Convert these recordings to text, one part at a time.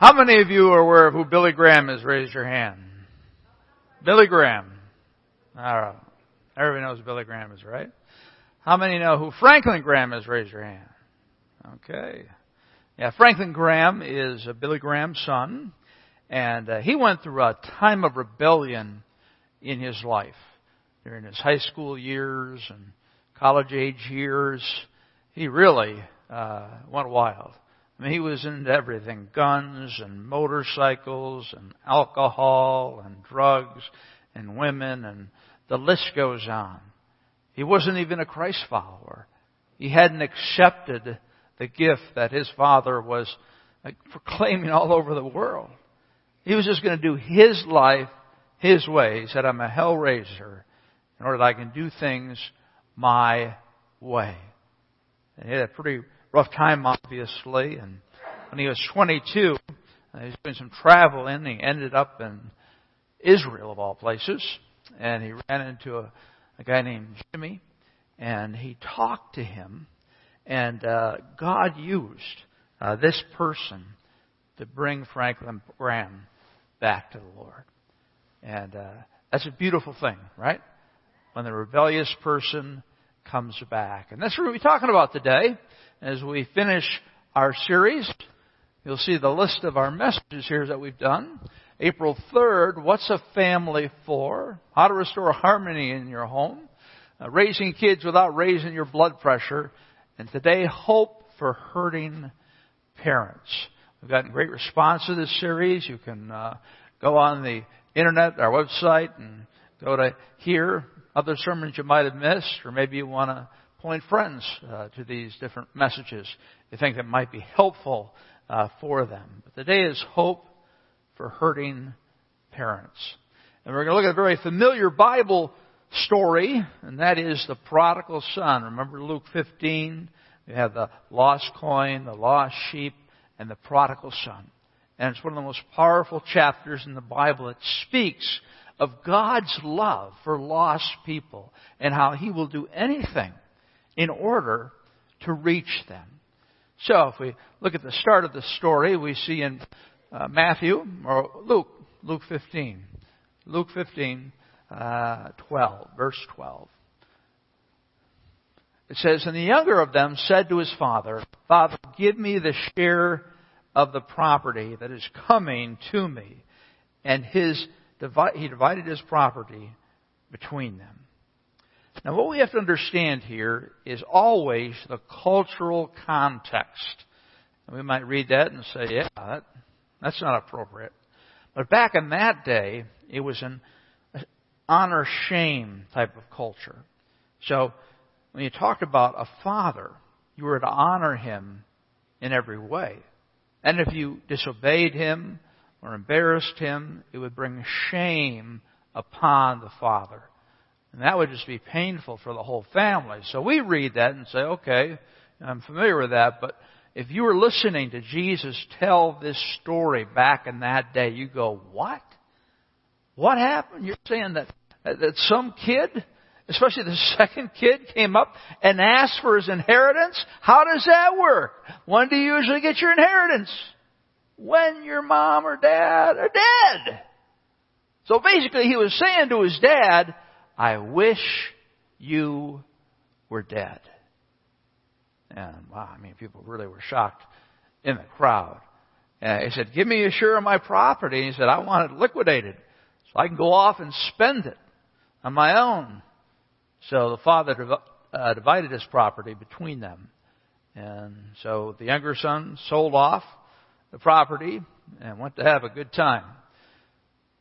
How many of you are aware of who Billy Graham is? Raise your hand. Billy Graham. Everybody knows Billy Graham is, right? How many know who Franklin Graham is? Raise your hand. Okay. Yeah, Franklin Graham is Billy Graham's son, and uh, he went through a time of rebellion in his life during his high school years and college age years. He really uh, went wild. He was into everything guns and motorcycles and alcohol and drugs and women, and the list goes on. He wasn't even a Christ follower. He hadn't accepted the gift that his father was proclaiming all over the world. He was just going to do his life his way. He said, I'm a hell raiser in order that I can do things my way. And he had a pretty rough time, obviously. And when he was 22, uh, he was doing some traveling. He ended up in Israel, of all places. And he ran into a, a guy named Jimmy. And he talked to him. And uh, God used uh, this person to bring Franklin Graham back to the Lord. And uh, that's a beautiful thing, right? When the rebellious person comes back. And that's what we're talking about today. As we finish our series, you'll see the list of our messages here that we've done. April 3rd, what's a family for? How to restore harmony in your home. Uh, raising kids without raising your blood pressure. And today, hope for hurting parents. We've gotten great response to this series. You can uh, go on the internet, our website, and go to hear other sermons you might have missed, or maybe you want to point friends uh, to these different messages you think that might be helpful uh, for them. But today is hope for hurting parents. And we're going to look at a very familiar Bible story, and that is the prodigal son. Remember Luke 15? We have the lost coin, the lost sheep, and the prodigal son. And it's one of the most powerful chapters in the Bible. It speaks of God's love for lost people and how He will do anything in order to reach them. So if we look at the start of the story, we see in uh, Matthew, or Luke, Luke 15. Luke 15, uh, 12, verse 12. It says, And the younger of them said to his father, Father, give me the share of the property that is coming to me. And his, he divided his property between them. Now what we have to understand here is always the cultural context. And we might read that and say, yeah, that, that's not appropriate. But back in that day, it was an honor shame type of culture. So when you talked about a father, you were to honor him in every way. And if you disobeyed him or embarrassed him, it would bring shame upon the father. And that would just be painful for the whole family. So we read that and say, okay, I'm familiar with that, but if you were listening to Jesus tell this story back in that day, you go, what? What happened? You're saying that, that some kid especially the second kid came up and asked for his inheritance, how does that work? When do you usually get your inheritance? When your mom or dad are dead. So basically he was saying to his dad, I wish you were dead. And wow, I mean people really were shocked in the crowd. And he said, give me a share of my property. And he said, I want it liquidated so I can go off and spend it on my own. So the father uh, divided his property between them. And so the younger son sold off the property and went to have a good time.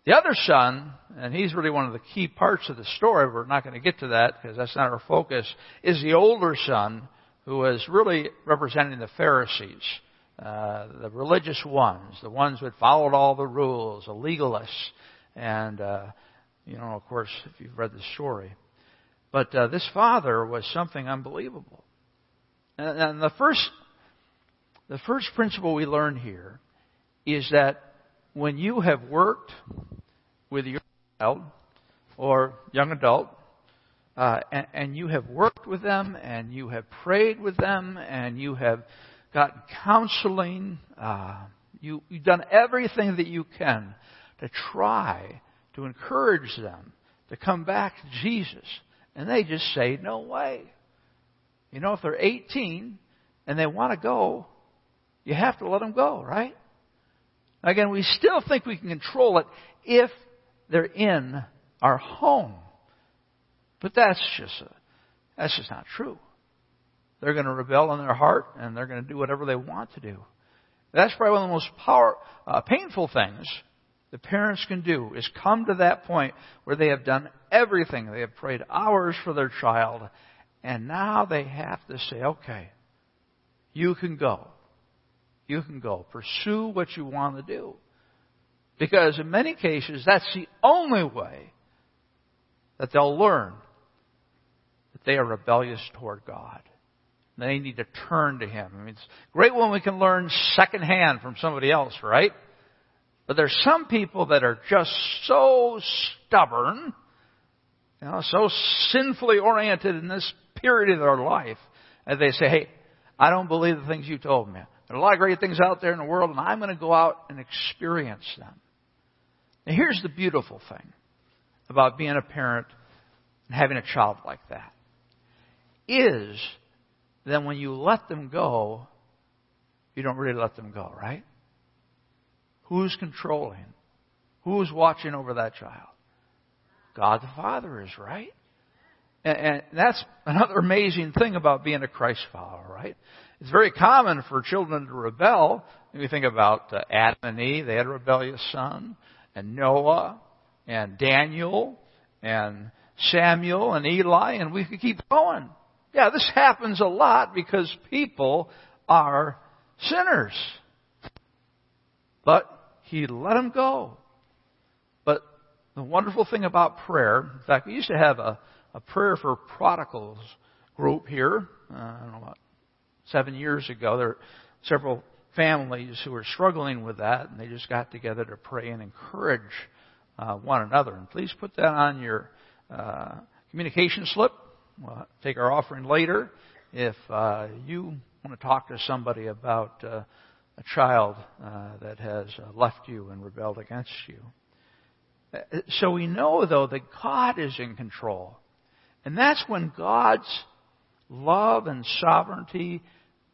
The other son, and he's really one of the key parts of the story, we're not going to get to that because that's not our focus, is the older son who was really representing the Pharisees, uh, the religious ones, the ones who had followed all the rules, the legalists. And, uh, you know, of course, if you've read the story. But uh, this father was something unbelievable. And, and the first, the first principle we learn here is that when you have worked with your child or young adult, uh, and, and, you have worked with them, and you have prayed with them, and you have gotten counseling, uh, You, you've done everything that you can to try to encourage them to come back to Jesus. And they just say, no way. You know, if they're 18 and they want to go, you have to let them go, right? Again, we still think we can control it if they're in our home. But that's just a, that's just not true. They're going to rebel in their heart and they're going to do whatever they want to do. That's probably one of the most power, uh, painful things the parents can do is come to that point where they have done everything. They have prayed hours for their child and now they have to say, okay, you can go. You can go. Pursue what you want to do. Because in many cases, that's the only way that they'll learn that they are rebellious toward God. They need to turn to Him. I mean, it's great when we can learn secondhand from somebody else, right? But there's some people that are just so stubborn, you know, so sinfully oriented in this period of their life, and they say, hey, I don't believe the things you told me. There are a lot of great things out there in the world, and I'm going to go out and experience them. Now, here's the beautiful thing about being a parent and having a child like that is that when you let them go, you don't really let them go, right? Who's controlling? Who's watching over that child? God the Father is, right? And, and that's another amazing thing about being a Christ follower, right? It's very common for children to rebel. If you think about uh, Adam and Eve, they had a rebellious son, and Noah, and Daniel, and Samuel, and Eli, and we could keep going. Yeah, this happens a lot because people are sinners. But he let them go. But the wonderful thing about prayer, in fact, we used to have a, a prayer for prodigals group here, uh, I don't know, about seven years ago. There were several families who were struggling with that, and they just got together to pray and encourage uh, one another. And please put that on your uh, communication slip. We'll take our offering later. If uh, you want to talk to somebody about uh, a child uh, that has uh, left you and rebelled against you. Uh, so we know, though, that God is in control. And that's when God's love and sovereignty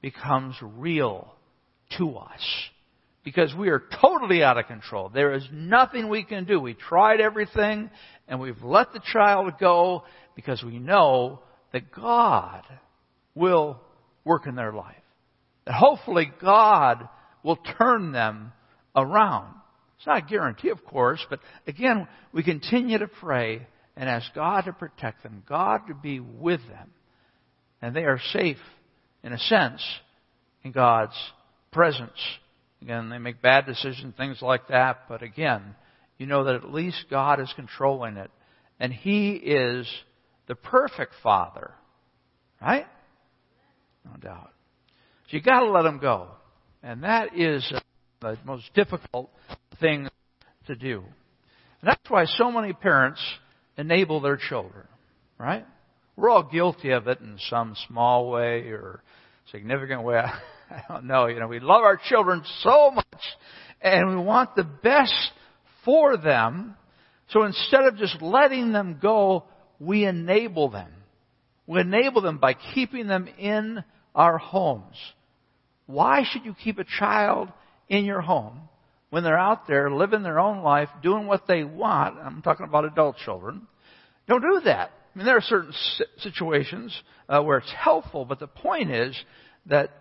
becomes real to us. Because we are totally out of control. There is nothing we can do. We tried everything and we've let the child go because we know that God will work in their life. That hopefully God will turn them around. It's not a guarantee, of course, but again, we continue to pray and ask God to protect them, God to be with them. And they are safe, in a sense, in God's presence. Again, they make bad decisions, things like that, but again, you know that at least God is controlling it. And He is the perfect Father. Right? No doubt. So you gotta let them go. And that is the most difficult thing to do. And that's why so many parents enable their children, right? We're all guilty of it in some small way or significant way. I don't know. You know, we love our children so much and we want the best for them. So instead of just letting them go, we enable them. We enable them by keeping them in our homes. Why should you keep a child in your home when they're out there living their own life, doing what they want? I'm talking about adult children. Don't do that. I mean, there are certain situations uh, where it's helpful, but the point is that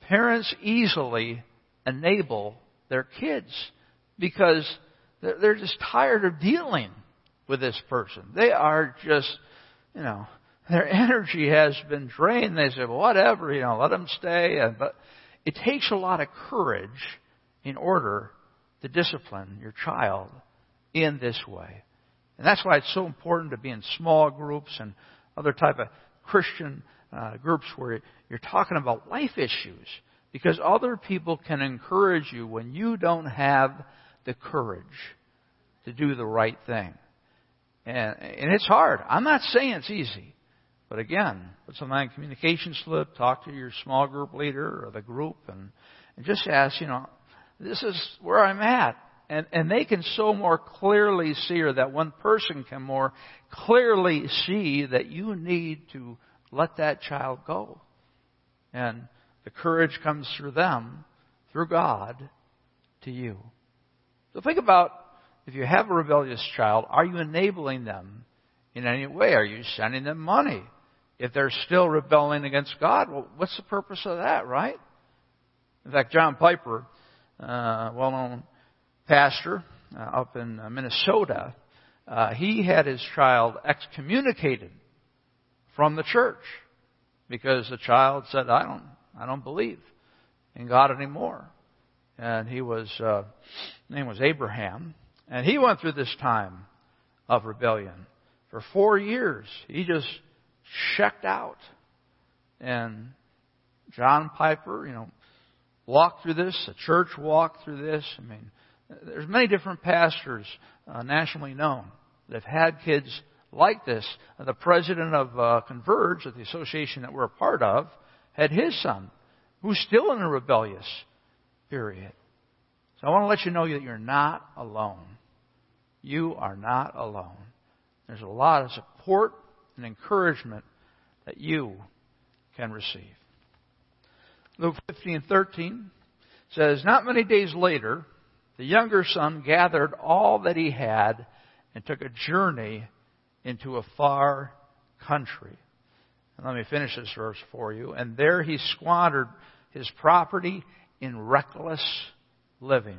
parents easily enable their kids because they're just tired of dealing with this person. They are just, you know, their energy has been drained. They say, well, whatever, you know, let them stay. But it takes a lot of courage in order to discipline your child in this way. And that's why it's so important to be in small groups and other type of Christian uh, groups where you're talking about life issues. Because other people can encourage you when you don't have the courage to do the right thing. And, and it's hard. I'm not saying it's easy. But again, put something on communication slip, talk to your small group leader or the group, and, and just ask, you know, this is where I'm at. And, and they can so more clearly see, or that one person can more clearly see that you need to let that child go. And the courage comes through them, through God, to you. So think about if you have a rebellious child, are you enabling them in any way? Are you sending them money? If they're still rebelling against God, well, what's the purpose of that, right? In fact, John Piper, uh, well-known pastor uh, up in uh, Minnesota, uh, he had his child excommunicated from the church because the child said, "I don't, I don't believe in God anymore." And he was, uh, name was Abraham, and he went through this time of rebellion for four years. He just checked out, and John Piper, you know, walked through this. The church walked through this. I mean, there's many different pastors uh, nationally known that have had kids like this. The president of uh, Converge, the association that we're a part of, had his son, who's still in a rebellious period. So I want to let you know that you're not alone. You are not alone. There's a lot of support and encouragement that you can receive. Luke 15:13 says, "Not many days later, the younger son gathered all that he had and took a journey into a far country. And let me finish this verse for you. And there he squandered his property in reckless living.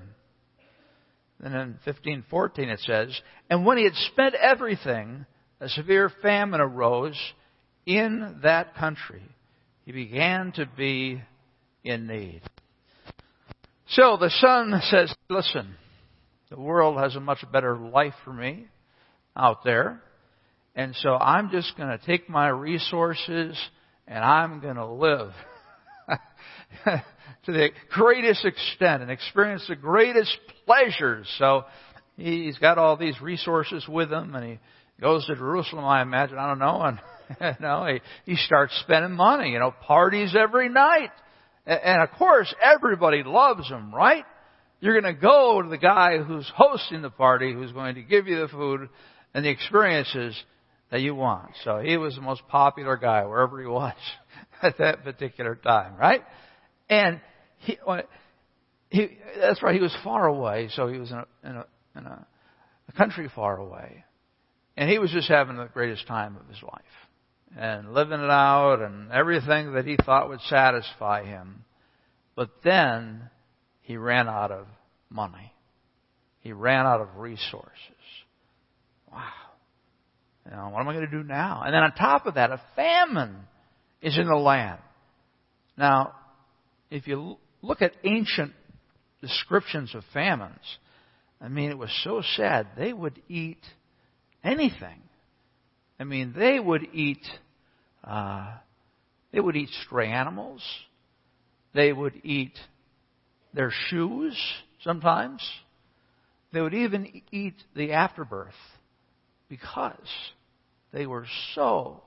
Then in 1514 it says, And when he had spent everything, a severe famine arose in that country. He began to be in need. So the son says, listen, the world has a much better life for me out there. And so I'm just going to take my resources and I'm going to live to the greatest extent and experience the greatest pleasures. So he's got all these resources with him and he goes to Jerusalem, I imagine, I don't know, and you know, he, he starts spending money, you know, parties every night. And of course, everybody loves him, right? You're going to go to the guy who's hosting the party, who's going to give you the food and the experiences that you want. So he was the most popular guy wherever he was at that particular time, right? And he, uh, he that's right, he was far away, so he was in a, in a, in a, a country far away. And he was just having the greatest time of his life and living it out and everything that he thought would satisfy him. But then he ran out of money. He ran out of resources. Wow. Know, what am I going to do now? And then on top of that, a famine is in the land. Now, if you look at ancient descriptions of famines, I mean, it was so sad. They would eat anything. I mean, they would eat, uh, they would eat stray animals. They would eat their shoes sometimes. They would even eat the afterbirth because they were so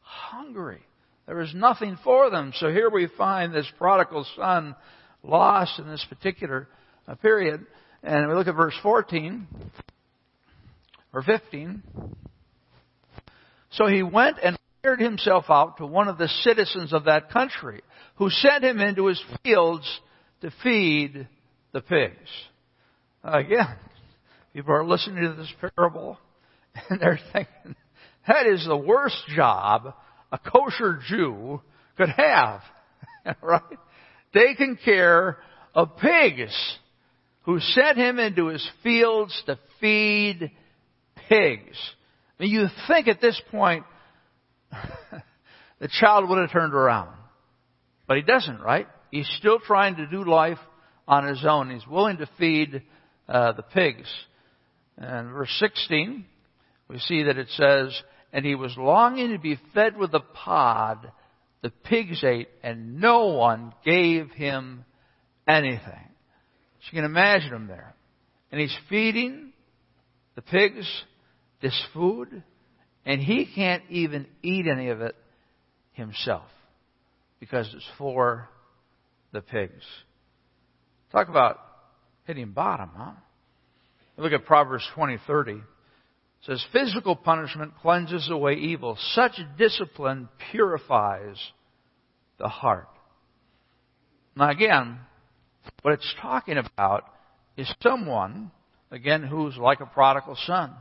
hungry. There was nothing for them. So here we find this prodigal son lost in this particular uh, period. And we look at verse 14 or 15. So he went and hired himself out to one of the citizens of that country, who sent him into his fields to feed the pigs. Again, people are listening to this parable and they're thinking, that is the worst job a kosher Jew could have. right? Taking care of pigs who sent him into his fields to feed pigs. Mean, you think at this point the child would have turned around. But he doesn't, right? He's still trying to do life on his own. He's willing to feed uh, the pigs. And verse 16, we see that it says, And he was longing to be fed with the pod the pigs ate, and no one gave him anything. So you can imagine him there. And he's feeding the pigs this food, and he can't even eat any of it himself because it's for the pigs. Talk about hitting bottom, huh? Look at Proverbs 20:30. It says, "Physical punishment cleanses away evil. Such discipline purifies the heart." Now again, what it's talking about is someone, again, who's like a prodigal son.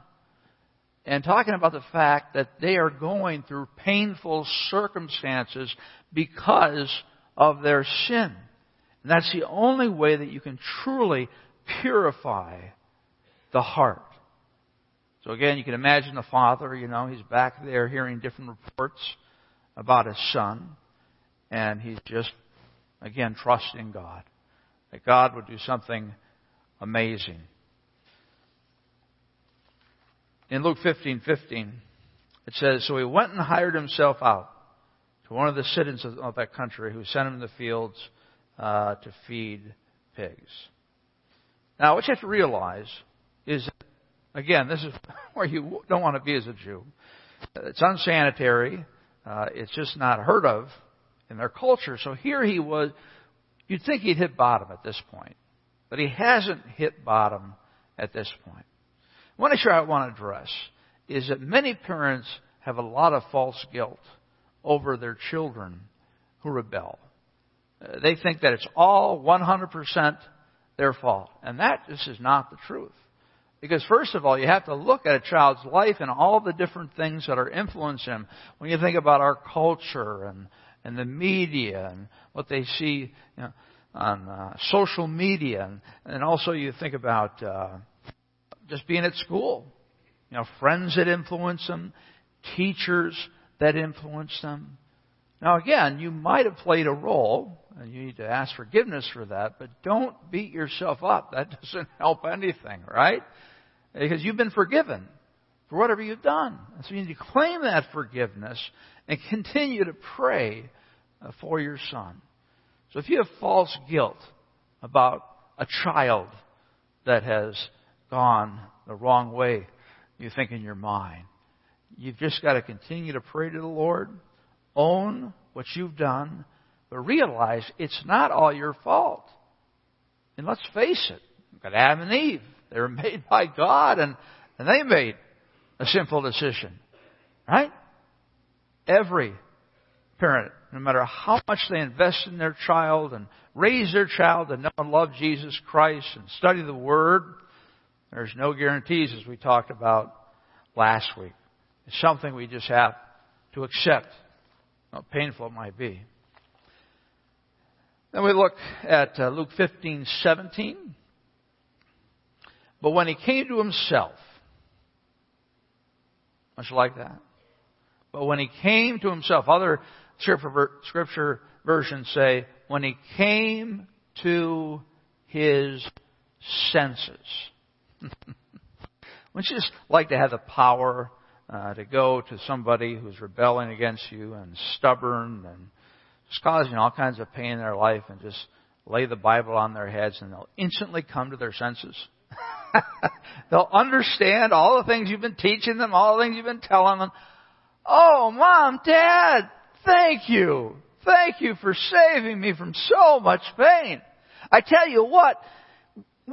And talking about the fact that they are going through painful circumstances because of their sin. And that's the only way that you can truly purify the heart. So again, you can imagine the father, you know, he's back there hearing different reports about his son, and he's just, again, trusting God. That God would do something amazing. In Luke 15, 15, it says, So he went and hired himself out to one of the citizens of that country who sent him in the fields uh, to feed pigs. Now, what you have to realize is, again, this is where you don't want to be as a Jew. It's unsanitary. Uh, it's just not heard of in their culture. So here he was. You'd think he'd hit bottom at this point, but he hasn't hit bottom at this point. One issue I want to address is that many parents have a lot of false guilt over their children who rebel. Uh, they think that it's all 100% their fault. And that this is not the truth. Because first of all, you have to look at a child's life and all the different things that are influencing him. When you think about our culture and, and the media and what they see you know, on uh, social media, and, and also you think about uh, just being at school. You know, friends that influence them, teachers that influence them. Now again, you might have played a role, and you need to ask forgiveness for that, but don't beat yourself up. That doesn't help anything, right? Because you've been forgiven for whatever you've done. So you need to claim that forgiveness and continue to pray uh, for your son. So if you have false guilt about a child that has gone the wrong way, you think in your mind, you've just got to continue to pray to the Lord own what you've done, but realize it's not all your fault. And let's face it, you've got Adam and Eve. They were made by God and, and they made a sinful decision. Right? Every parent, no matter how much they invest in their child and raise their child to know and love Jesus Christ and study the Word, there's no guarantees as we talked about last week. It's something we just have to accept how painful it might be. Then we look at uh, Luke 15, 17. But when he came to himself, much like that. But when he came to himself, other scripture versions say, when he came to his senses. Wouldn't you just like to have the power uh, to go to somebody who's rebelling against you and stubborn and just causing all kinds of pain in their life and just lay the Bible on their heads and they'll instantly come to their senses. they'll understand all the things you've been teaching them, all the things you've been telling them. Oh, mom, dad, thank you. Thank you for saving me from so much pain. I tell you what,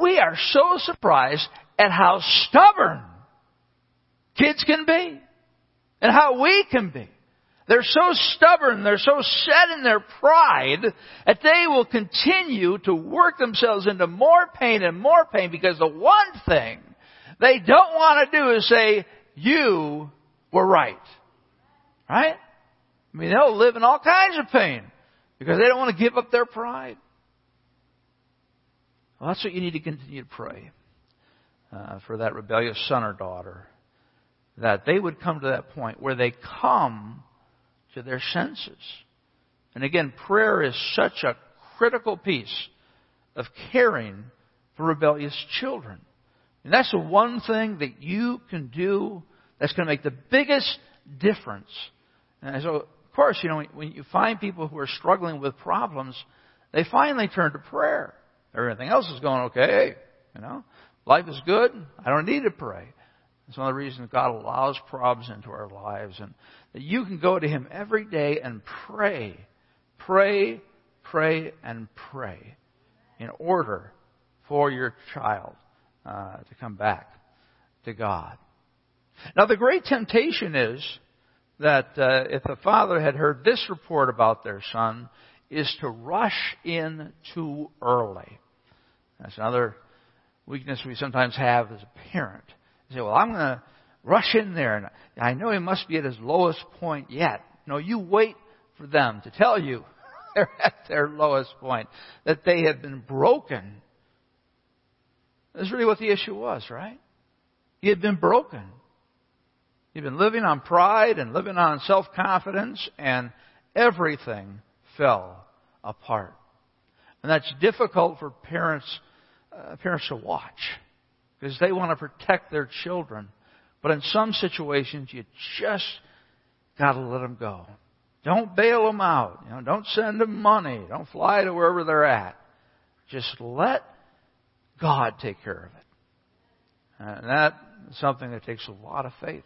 we are so surprised at how stubborn kids can be and how we can be. They're so stubborn, they're so set in their pride that they will continue to work themselves into more pain and more pain because the one thing they don't want to do is say, you were right. Right? I mean, they'll live in all kinds of pain because they don't want to give up their pride. Well, that's what you need to continue to pray uh, for that rebellious son or daughter that they would come to that point where they come to their senses. And again, prayer is such a critical piece of caring for rebellious children. And that's the one thing that you can do that's going to make the biggest difference. And so, of course, you know, when you find people who are struggling with problems, they finally turn to prayer. Everything else is going okay, you know. Life is good. I don't need to pray. It's one of the reasons God allows problems into our lives and that you can go to Him every day and pray, pray, pray, and pray in order for your child uh, to come back to God. Now, the great temptation is that uh, if the father had heard this report about their son, is to rush in too early. That's another weakness we sometimes have as a parent. You say, well, I'm going to rush in there, and I know he must be at his lowest point yet. No, you wait for them to tell you they're at their lowest point, that they have been broken. That's really what the issue was, right? He had been broken. He'd been living on pride and living on self-confidence, and everything fell apart. And that's difficult for parents, uh, parents to watch because they want to protect their children. But in some situations, you just got to let them go. Don't bail them out. You know, don't send them money. Don't fly to wherever they're at. Just let God take care of it. And that's something that takes a lot of faith.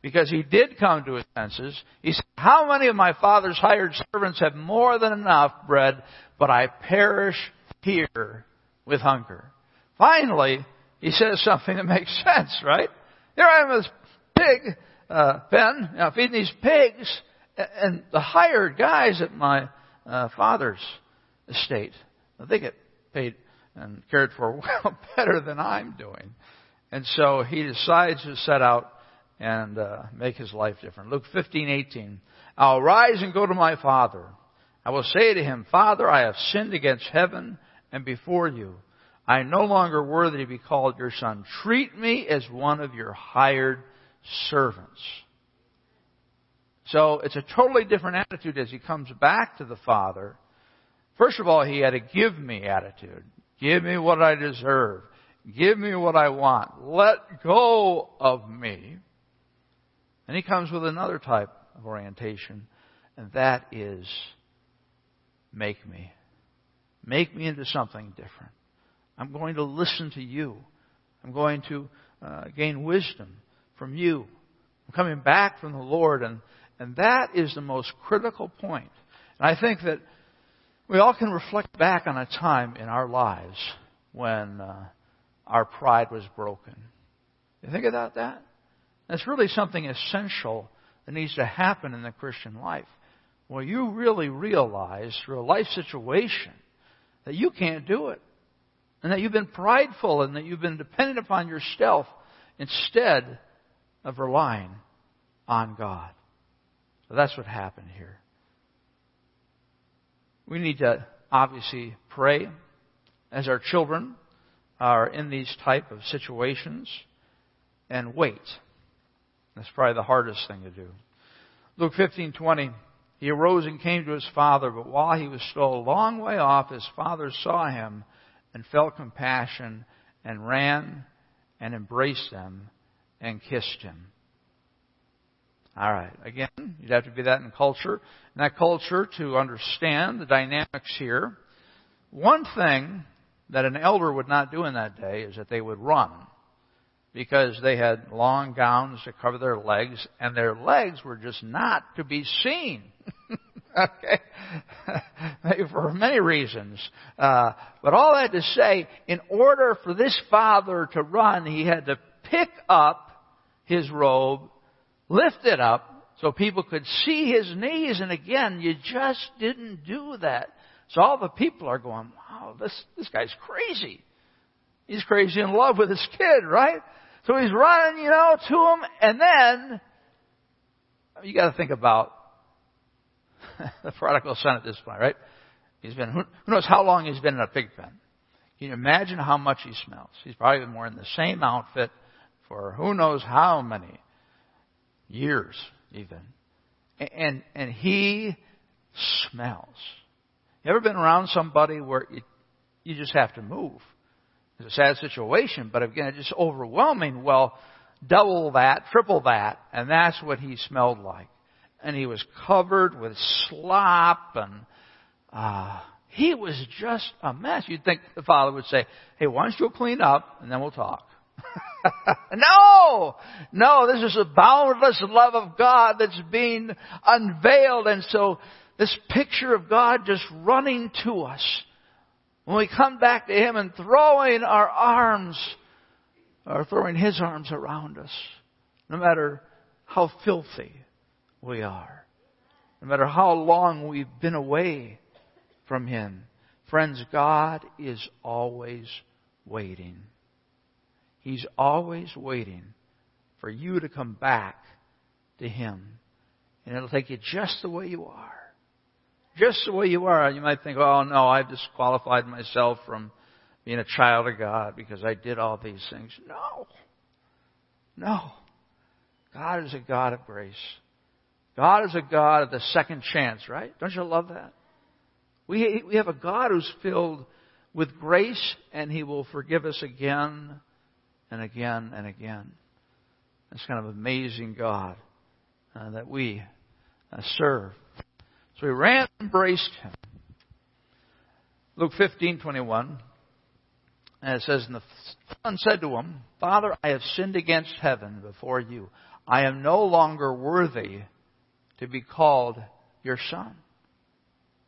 Because he did come to his senses. He said, How many of my father's hired servants have more than enough bread, but I perish here with hunger? Finally, he says something that makes sense, right? Here I am, this pig uh, pen, know, feeding these pigs, and the hired guys at my uh, father's estate, they get paid and cared for well better than I'm doing. And so he decides to set out and uh, make his life different. Luke 15:18. I'll rise and go to my father. I will say to him, Father, I have sinned against heaven and before you. I am no longer worthy to be called your son. Treat me as one of your hired servants. So it's a totally different attitude as he comes back to the Father. First of all, he had a give me attitude. Give me what I deserve. Give me what I want. Let go of me. And he comes with another type of orientation, and that is make me. Make me into something different. I'm going to listen to you. I'm going to uh, gain wisdom from you. I'm coming back from the Lord, and, and that is the most critical point. And I think that we all can reflect back on a time in our lives when uh, our pride was broken. You think about that? That's really something essential that needs to happen in the Christian life. Well, you really realize through a life situation that you can't do it. And that you've been prideful and that you've been dependent upon yourself instead of relying on God. So that's what happened here. We need to obviously pray as our children are in these type of situations and wait. That's probably the hardest thing to do. Luke 15:20 He arose and came to his father, but while he was still a long way off, his father saw him and felt compassion and ran and embraced him and kissed him. All right. Again, you'd have to be that in culture. In that culture, to understand the dynamics here, one thing that an elder would not do in that day is that they would run. Because they had long gowns to cover their legs, and their legs were just not to be seen. okay? for many reasons. Uh, but all that to say, in order for this father to run, he had to pick up his robe, lift it up, so people could see his knees, and again, you just didn't do that. So all the people are going, wow, this, this guy's crazy. He's crazy in love with his kid, right? So he's running, you know, to him, and then, you gotta think about the prodigal son at this point, right? He's been, who knows how long he's been in a pig pen. Can you imagine how much he smells? He's probably been wearing the same outfit for who knows how many years, even. And, and he smells. You ever been around somebody where you, you just have to move? It's a sad situation, but again, it's just overwhelming. Well, double that, triple that, and that's what he smelled like and he was covered with slop and uh, he was just a mess. You'd think the father would say, "Hey, why don't you clean up and then we'll talk." no, no, this is a boundless love of God that's being unveiled, and so this picture of God just running to us When we come back to Him and throwing our arms, or throwing His arms around us, no matter how filthy we are, no matter how long we've been away from Him. Friends, God is always waiting. He's always waiting for you to come back to Him. And it'll take you just the way you are. Just the way you are. You might think, oh no, I've disqualified myself from being a child of God because I did all these things. No. No. God is a God of grace. God is a God of the second chance, right? Don't you love that? We, we have a God who's filled with grace and He will forgive us again and again and again. It's kind of amazing God uh, that we uh, serve. So he ran and embraced him. Luke 15:21. And it says, And the son said to him, Father, I have sinned against heaven before you. I am no longer worthy to be called your son.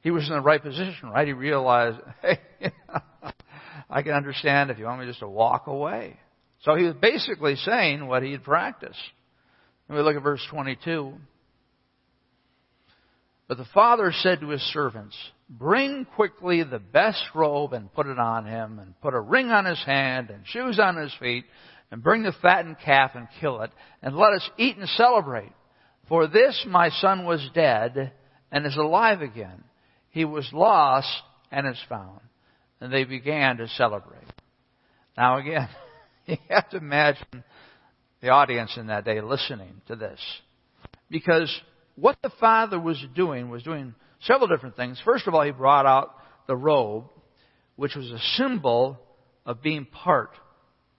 He was in the right position, right? He realized, hey, I can understand if you want me just to walk away. So he was basically saying what he had practiced. And we look at verse 22. But the father said to his servants, Bring quickly the best robe and put it on him, and put a ring on his hand and shoes on his feet, and bring the fattened calf and kill it, and let us eat and celebrate. For this my son was dead and is alive again. He was lost and is found. And they began to celebrate. Now again, you have to imagine the audience in that day listening to this. Because what the father was doing was doing several different things. First of all, he brought out the robe, which was a symbol of being part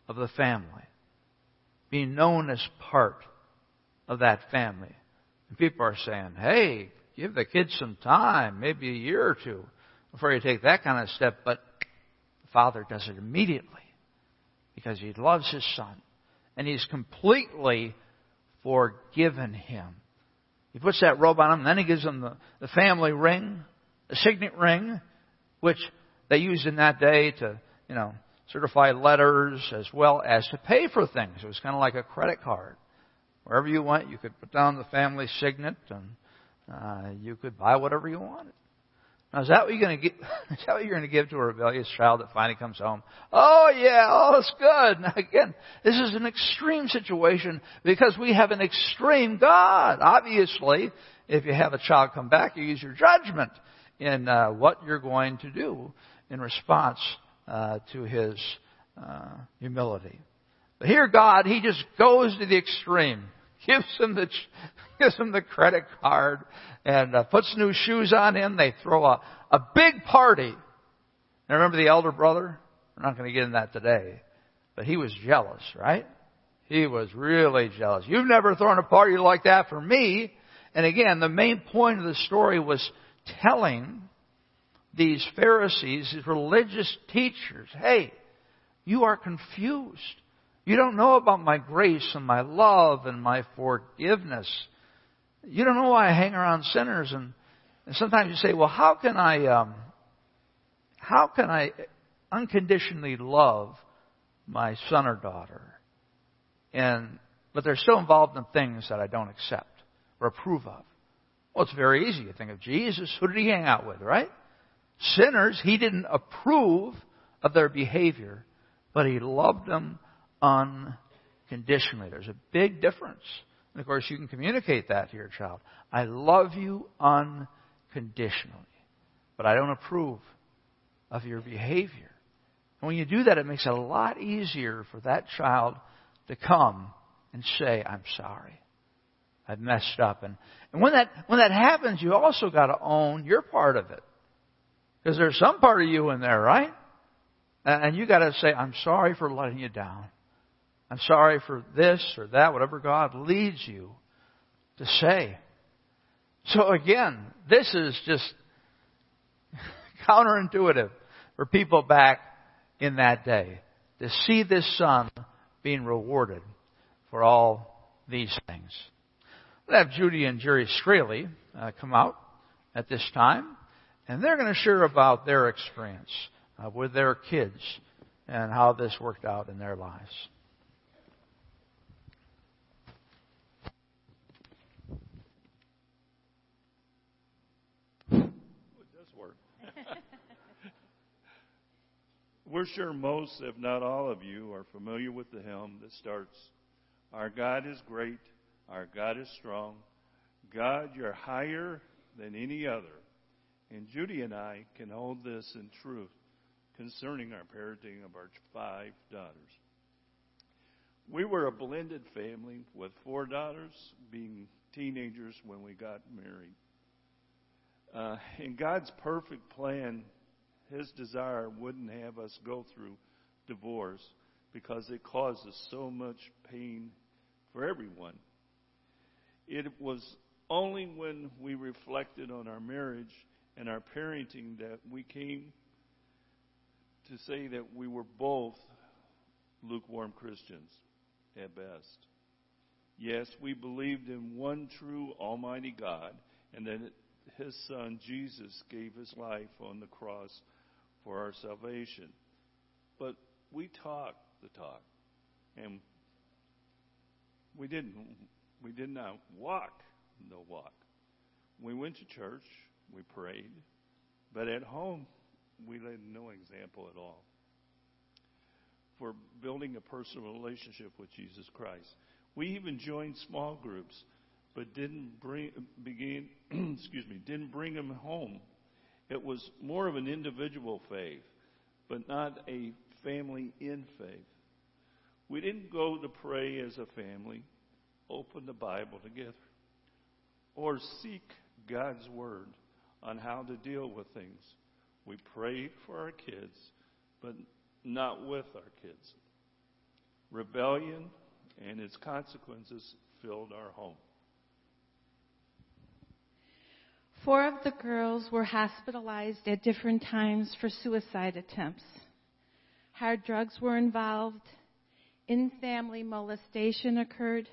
of the family, being known as part of that family. And people are saying, hey, give the kids some time, maybe a year or two, before you take that kind of step. But the father does it immediately because he loves his son and he's completely forgiven him. He puts that robe on him, and then he gives him the, the family ring, the signet ring, which they used in that day to, you know, certify letters as well as to pay for things. It was kind of like a credit card. Wherever you went, you could put down the family signet, and uh, you could buy whatever you wanted. Now, is that what you're going to give? Is that what you're going to give to a rebellious child that finally comes home? Oh yeah, oh it's good. Now again, this is an extreme situation because we have an extreme God. Obviously, if you have a child come back, you use your judgment in uh, what you're going to do in response uh, to his uh, humility. But here, God, He just goes to the extreme, gives him the gives him the credit card and uh, puts new shoes on him. They throw a, a big party. Now remember the elder brother? We're not going to get in that today. But he was jealous, right? He was really jealous. You've never thrown a party like that for me. And again, the main point of the story was telling these Pharisees, these religious teachers, hey, you are confused. You don't know about my grace and my love and my forgiveness. You don't know why I hang around sinners, and, and sometimes you say, "Well, how can I, um, how can I unconditionally love my son or daughter?" And but they're still involved in things that I don't accept or approve of. Well, it's very easy. You think of Jesus. Who did he hang out with, right? Sinners. He didn't approve of their behavior, but he loved them unconditionally. There's a big difference. And of course, you can communicate that to your child. I love you unconditionally, but I don't approve of your behavior. And when you do that, it makes it a lot easier for that child to come and say, I'm sorry. I've messed up. And, and when that, when that happens, you also got to own your part of it. Because there's some part of you in there, right? And you got to say, I'm sorry for letting you down. I'm sorry for this or that, whatever God leads you to say. So again, this is just counterintuitive for people back in that day to see this son being rewarded for all these things. We'll have Judy and Jerry Straley uh, come out at this time, and they're going to share about their experience. uh, with their kids and how this worked out in their lives. We're sure most, if not all of you, are familiar with the hymn that starts, Our God is great, our God is strong. God, you're higher than any other. And Judy and I can hold this in truth concerning our parenting of our five daughters. We were a blended family with four daughters being teenagers when we got married. Uh, God's perfect plan, his desire wouldn't have us go through divorce because it causes so much pain for everyone. It was only when we reflected on our marriage and our parenting that we came to say that we were both lukewarm Christians at best. Yes, we believed in one true Almighty God and that His Son Jesus gave His life on the cross for our salvation. But we talked the talk, and we didn't. We did not walk the walk. We went to church, we prayed, but at home we led no example at all for building a personal relationship with Jesus Christ. We even joined small groups, but didn't bring begin excuse me didn't bring them home it was more of an individual faith, but not a family in faith. We didn't go to pray as a family, open the Bible together, or seek God's Word on how to deal with things. We prayed for our kids, but not with our kids. Rebellion and its consequences filled our home. Four of the girls were hospitalized at different times for suicide attempts. Hard drugs were involved. In family molestation occurred.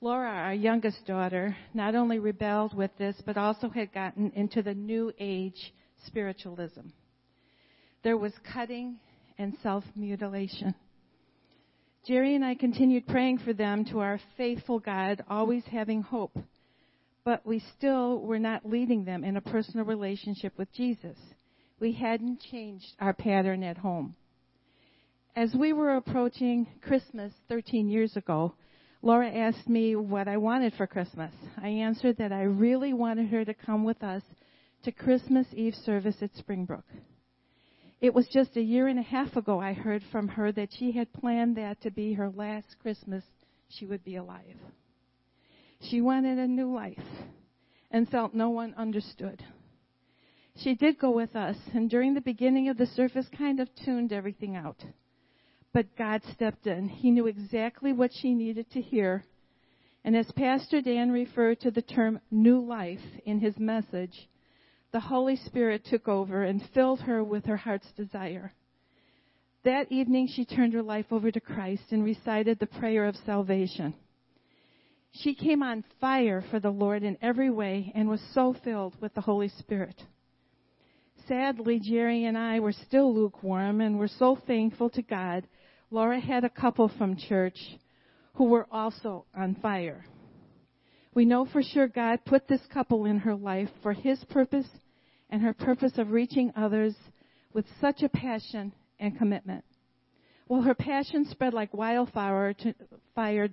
Laura, our youngest daughter, not only rebelled with this, but also had gotten into the New Age spiritualism. There was cutting and self mutilation. Jerry and I continued praying for them to our faithful God, always having hope but we still were not leading them in a personal relationship with Jesus. We hadn't changed our pattern at home. As we were approaching Christmas 13 years ago, Laura asked me what I wanted for Christmas. I answered that I really wanted her to come with us to Christmas Eve service at Springbrook. It was just a year and a half ago I heard from her that she had planned that to be her last Christmas she would be alive. She wanted a new life and felt no one understood. She did go with us, and during the beginning of the service, kind of tuned everything out. But God stepped in. He knew exactly what she needed to hear. And as Pastor Dan referred to the term new life in his message, the Holy Spirit took over and filled her with her heart's desire. That evening, she turned her life over to Christ and recited the prayer of salvation. She came on fire for the Lord in every way and was so filled with the Holy Spirit. Sadly, Jerry and I were still lukewarm and were so thankful to God. Laura had a couple from church who were also on fire. We know for sure God put this couple in her life for His purpose and her purpose of reaching others with such a passion and commitment. Well, her passion spread like wildfire to,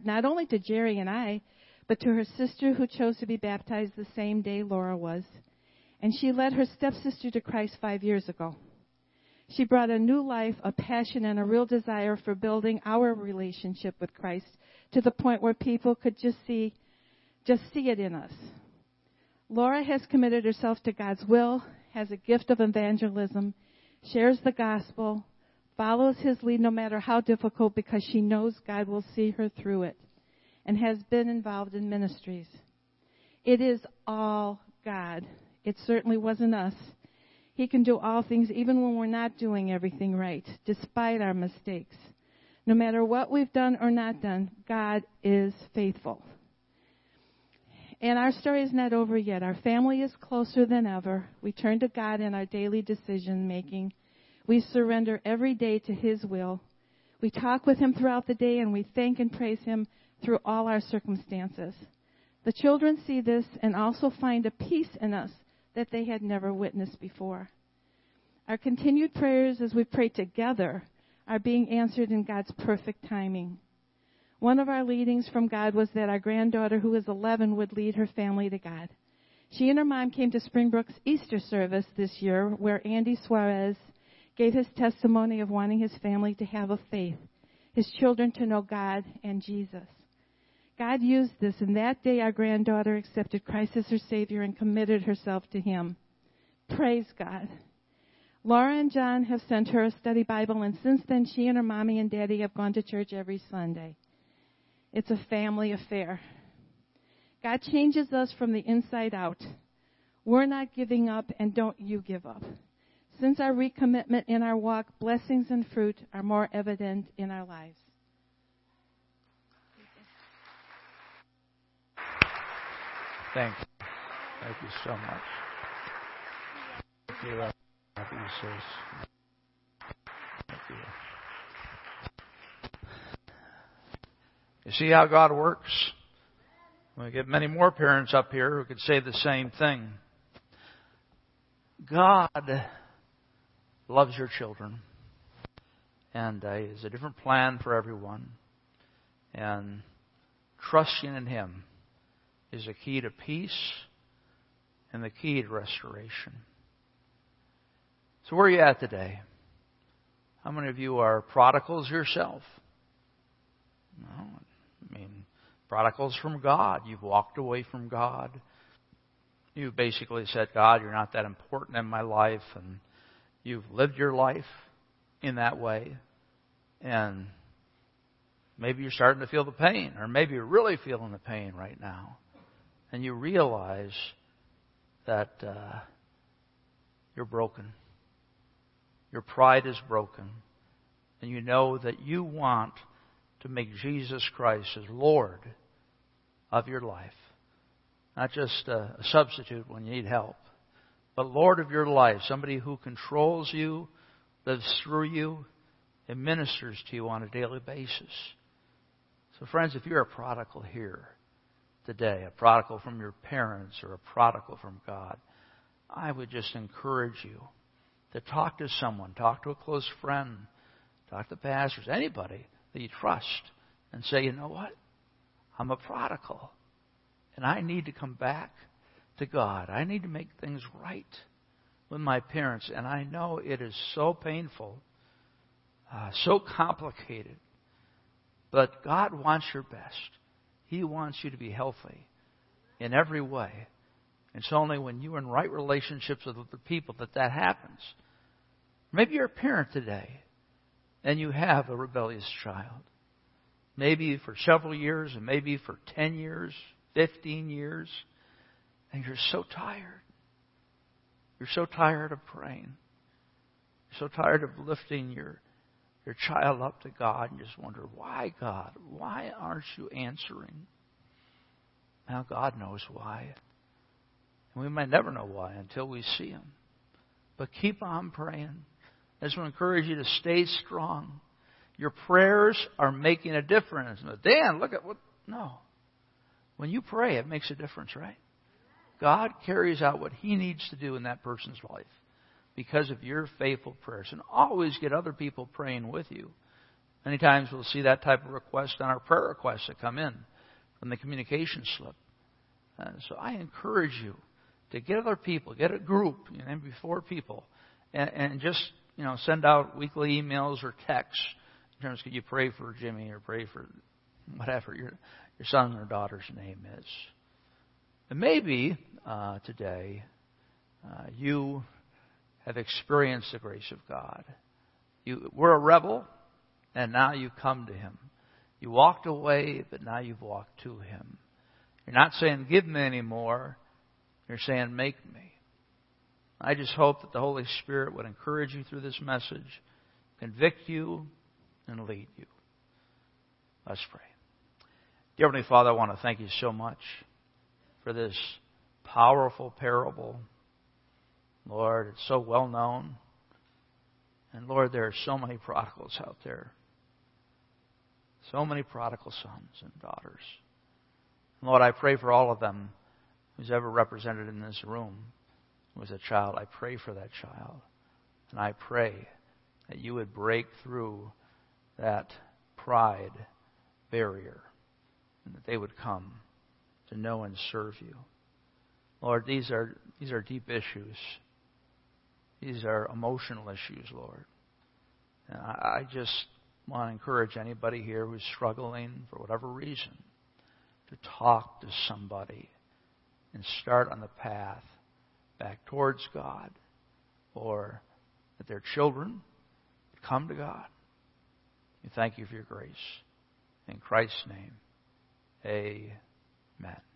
not only to Jerry and I, but to her sister who chose to be baptized the same day Laura was. And she led her stepsister to Christ five years ago. She brought a new life, a passion, and a real desire for building our relationship with Christ to the point where people could just see, just see it in us. Laura has committed herself to God's will, has a gift of evangelism, shares the gospel, follows his lead no matter how difficult because she knows God will see her through it and has been involved in ministries. It is all God. It certainly wasn't us. He can do all things even when we're not doing everything right, despite our mistakes. No matter what we've done or not done, God is faithful. And our story is not over yet. Our family is closer than ever. We turn to God in our daily decision making We surrender every day to His will. We talk with Him throughout the day and we thank and praise Him through all our circumstances. The children see this and also find a peace in us that they had never witnessed before. Our continued prayers as we pray together are being answered in God's perfect timing. One of our leadings from God was that our granddaughter, who is 11, would lead her family to God. She and her mom came to Springbrook's Easter service this year, where Andy Suarez gave his testimony of wanting his family to have a faith, his children to know God and Jesus. God used this, and that day our granddaughter accepted Christ as her Savior and committed herself to Him. Praise God. Laura and John have sent her a study Bible, and since then she and her mommy and daddy have gone to church every Sunday. It's a family affair. God changes us from the inside out. We're not giving up, and don't you give up. Since our recommitment in our walk, blessings and fruit are more evident in our lives. Thank you. Thank you so much. Thank you. Thank you. You see how God works? We get many more parents up here who could say the same thing. God loves your children, and uh, has a different plan for everyone. And trusting in Him is a key to peace and the key to restoration. So, where are you at today? How many of you are prodigals yourself? No, I mean, prodigals from God. You've walked away from God. You've basically said, God, you're not that important in my life, and you've lived your life in that way. And maybe you're starting to feel the pain, or maybe you're really feeling the pain right now and you realize that uh, you're broken. Your pride is broken. And you know that you want to make Jesus Christ as Lord of your life. Not just a, a substitute when you need help, but Lord of your life. Somebody who controls you, lives through you, and ministers to you on a daily basis. So, friends, if you're a prodigal here, today, a prodigal from your parents or a prodigal from God, I would just encourage you to talk to someone, talk to a close friend, talk to pastors, anybody that you trust, and say, you know what? I'm a prodigal. And I need to come back to God. I need to make things right with my parents. And I know it is so painful, uh, so complicated. But God wants your best. He wants you to be healthy in every way. It's only when you're in right relationships with other people that that happens. Maybe you're a parent today and you have a rebellious child. Maybe for several years and maybe for 10 years, 15 years, and you're so tired. You're so tired of praying. You're so tired of lifting your your child up to God and just wonder, why, God? Why aren't you answering? Now, God knows why. And we might never know why until we see Him. But keep on praying. I just want to encourage you to stay strong. Your prayers are making a difference. Dan, look at what. No. When you pray, it makes a difference, right? God carries out what He needs to do in that person's life because of your faithful prayers. And always get other people praying with you. Many times we'll see that type of request on our prayer requests that come in from the communication slip. Uh, so I encourage you to get other people, get a group, you know, maybe four people, and, and just you know send out weekly emails or texts in terms of could you pray for Jimmy or pray for whatever your your son or daughter's name is. And maybe uh, today uh, you have experienced the grace of God. You were a rebel, and now you come to Him. You walked away, but now you've walked to Him. You're not saying, Give me anymore. You're saying, Make me. I just hope that the Holy Spirit would encourage you through this message, convict you, and lead you. Let's pray. Dear Heavenly Father, I want to thank you so much for this powerful parable Lord, it's so well known. And Lord, there are so many prodigals out there. So many prodigal sons and daughters. And Lord, I pray for all of them who's ever represented in this room was a child. I pray for that child. And I pray that you would break through that pride barrier and that they would come to know and serve you. Lord, these are, these are deep issues. These are emotional issues, Lord. And I, I just want to encourage anybody here who's struggling for whatever reason to talk to somebody and start on the path back towards God or that their children come to God. We thank you for your grace. In Christ's name, amen.